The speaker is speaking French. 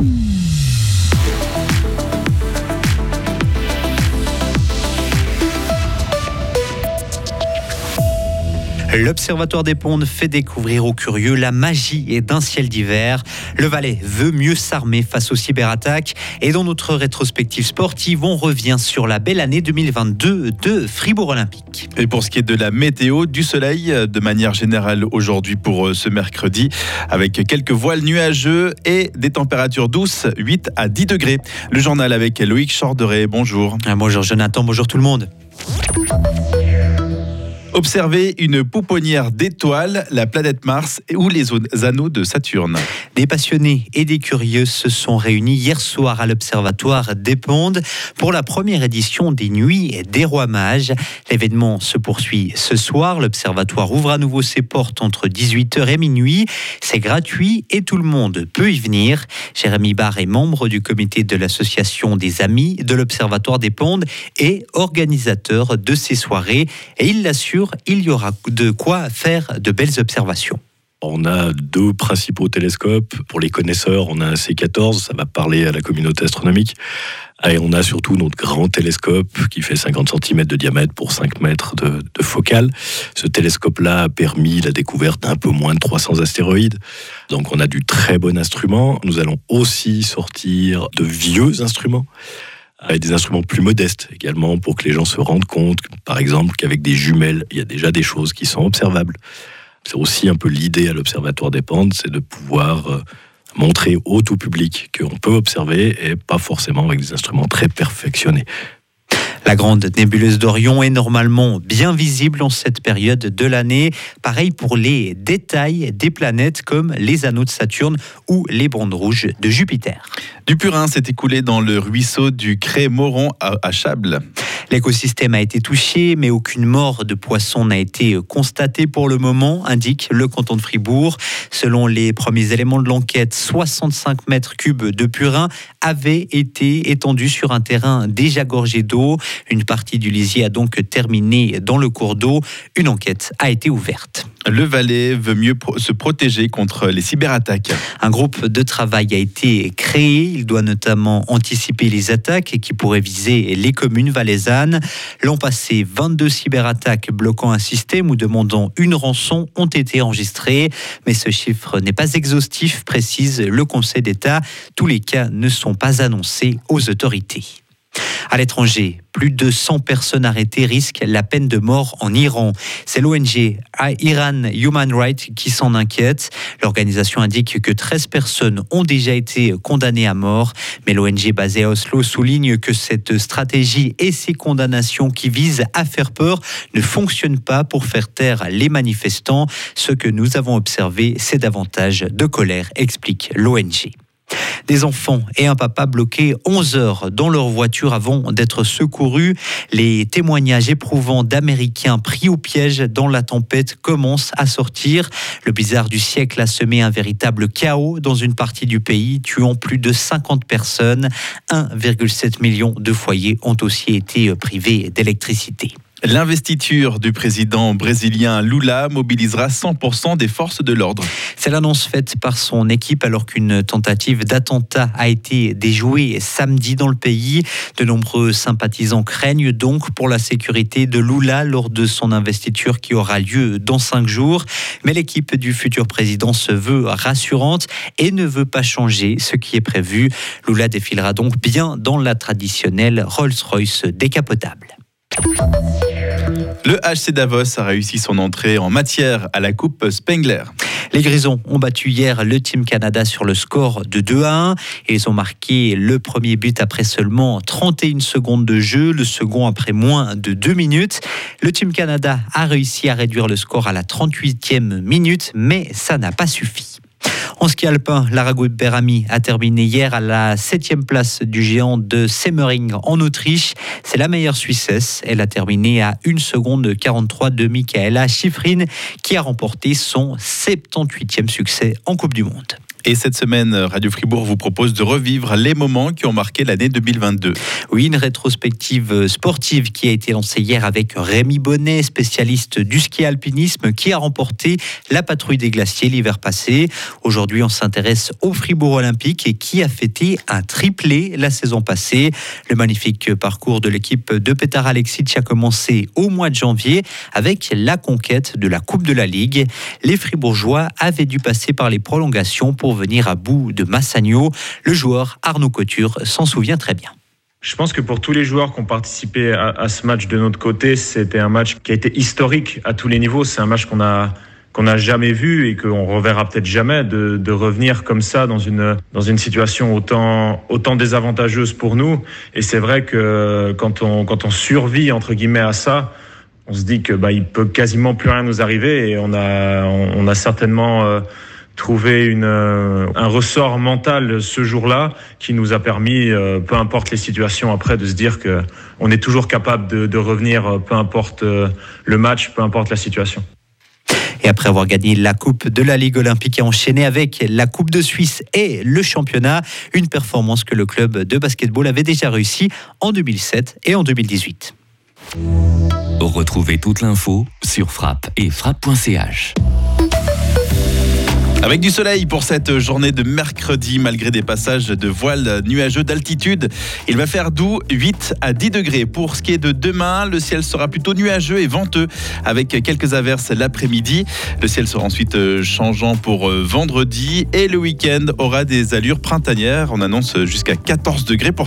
Mm. L'Observatoire des Pondes fait découvrir aux curieux la magie d'un ciel d'hiver. Le Valais veut mieux s'armer face aux cyberattaques. Et dans notre rétrospective sportive, on revient sur la belle année 2022 de Fribourg Olympique. Et pour ce qui est de la météo, du soleil de manière générale aujourd'hui pour euh, ce mercredi, avec quelques voiles nuageux et des températures douces, 8 à 10 degrés. Le journal avec Loïc Chorderet. Bonjour. Ah, bonjour Jonathan, bonjour tout le monde. Observer une pouponnière d'étoiles, la planète Mars ou les anneaux de Saturne. Des passionnés et des curieux se sont réunis hier soir à l'Observatoire des Pondes pour la première édition des Nuits des Rois Mages. L'événement se poursuit ce soir. L'Observatoire ouvre à nouveau ses portes entre 18h et minuit. C'est gratuit et tout le monde peut y venir. Jérémy Barr est membre du comité de l'association des Amis de l'Observatoire des Pondes et organisateur de ces soirées. Et il l'assure, il y aura de quoi faire de belles observations. On a deux principaux télescopes. Pour les connaisseurs, on a un C14, ça va parler à la communauté astronomique. Et on a surtout notre grand télescope qui fait 50 cm de diamètre pour 5 mètres de, de focale. Ce télescope-là a permis la découverte d'un peu moins de 300 astéroïdes. Donc on a du très bon instrument. Nous allons aussi sortir de vieux instruments avec des instruments plus modestes également pour que les gens se rendent compte, par exemple, qu'avec des jumelles, il y a déjà des choses qui sont observables. C'est aussi un peu l'idée à l'Observatoire des Pentes, c'est de pouvoir euh, montrer au tout public qu'on peut observer et pas forcément avec des instruments très perfectionnés. La grande nébuleuse d'Orion est normalement bien visible en cette période de l'année. Pareil pour les détails des planètes comme les anneaux de Saturne ou les bandes rouges de Jupiter. Du purin s'est écoulé dans le ruisseau du Cré-Moron à Chables. L'écosystème a été touché, mais aucune mort de poisson n'a été constatée pour le moment, indique le canton de Fribourg. Selon les premiers éléments de l'enquête, 65 mètres cubes de purin avaient été étendus sur un terrain déjà gorgé d'eau. Une partie du lisier a donc terminé dans le cours d'eau. Une enquête a été ouverte. Le Valais veut mieux se protéger contre les cyberattaques. Un groupe de travail a été créé. Il doit notamment anticiper les attaques qui pourraient viser les communes valaisannes. L'an passé, 22 cyberattaques bloquant un système ou demandant une rançon ont été enregistrées. Mais ce chiffre n'est pas exhaustif, précise le Conseil d'État. Tous les cas ne sont pas annoncés aux autorités. À l'étranger, plus de 100 personnes arrêtées risquent la peine de mort en Iran. C'est l'ONG Iran Human Rights qui s'en inquiète. L'organisation indique que 13 personnes ont déjà été condamnées à mort, mais l'ONG basée à Oslo souligne que cette stratégie et ces condamnations qui visent à faire peur ne fonctionnent pas pour faire taire les manifestants. Ce que nous avons observé, c'est davantage de colère, explique l'ONG. Des enfants et un papa bloqués 11 heures dans leur voiture avant d'être secourus. Les témoignages éprouvants d'Américains pris au piège dans la tempête commencent à sortir. Le blizzard du siècle a semé un véritable chaos dans une partie du pays, tuant plus de 50 personnes. 1,7 million de foyers ont aussi été privés d'électricité. L'investiture du président brésilien Lula mobilisera 100% des forces de l'ordre. C'est l'annonce faite par son équipe alors qu'une tentative d'attentat a été déjouée samedi dans le pays. De nombreux sympathisants craignent donc pour la sécurité de Lula lors de son investiture qui aura lieu dans cinq jours. Mais l'équipe du futur président se veut rassurante et ne veut pas changer ce qui est prévu. Lula défilera donc bien dans la traditionnelle Rolls-Royce décapotable. Le HC Davos a réussi son entrée en matière à la Coupe Spengler. Les Grisons ont battu hier le Team Canada sur le score de 2 à 1 et ils ont marqué le premier but après seulement 31 secondes de jeu, le second après moins de 2 minutes. Le Team Canada a réussi à réduire le score à la 38e minute, mais ça n'a pas suffi. En ski alpin, Lara Berami a terminé hier à la 7 place du géant de Semmering en Autriche. C'est la meilleure Suissesse. Elle a terminé à 1 seconde 43 de Michaela Schifrin qui a remporté son 78e succès en Coupe du Monde. Et cette semaine, Radio Fribourg vous propose de revivre les moments qui ont marqué l'année 2022. Oui, une rétrospective sportive qui a été lancée hier avec Rémi Bonnet, spécialiste du ski alpinisme, qui a remporté la patrouille des glaciers l'hiver passé. Aujourd'hui, on s'intéresse au Fribourg olympique et qui a fêté un triplé la saison passée. Le magnifique parcours de l'équipe de Petar Alexic a commencé au mois de janvier avec la conquête de la Coupe de la Ligue. Les Fribourgeois avaient dû passer par les prolongations pour venir à bout de Massagno. Le joueur Arnaud Couture s'en souvient très bien. Je pense que pour tous les joueurs qui ont participé à, ce match de notre côté, c'était un match qui a été historique à tous les niveaux. C'est un match qu'on a qu'on n'a jamais vu et qu'on reverra peut-être jamais de, revenir comme ça dans une dans une situation autant autant désavantageuse pour nous. Et c'est vrai que quand on quand on survit entre guillemets à ça, on se dit que bah il peut quasiment plus rien nous arriver et on a on, a certainement euh, trouvé une, euh, un ressort mental ce jour-là qui nous a permis, euh, peu importe les situations après, de se dire que on est toujours capable de, de revenir, peu importe le match, peu importe la situation. Et après avoir gagné la Coupe de la Ligue olympique et enchaîné avec la Coupe de Suisse et le championnat, une performance que le club de basketball avait déjà réussi en 2007 et en 2018. Retrouvez toute l'info sur frappe et frappe.ch. Avec du soleil pour cette journée de mercredi, malgré des passages de voiles nuageux d'altitude. Il va faire doux 8 à 10 degrés. Pour ce qui est de demain, le ciel sera plutôt nuageux et venteux avec quelques averses l'après-midi. Le ciel sera ensuite euh, changeant pour euh, vendredi et le week-end aura des allures printanières. On annonce jusqu'à 14 degrés pour cette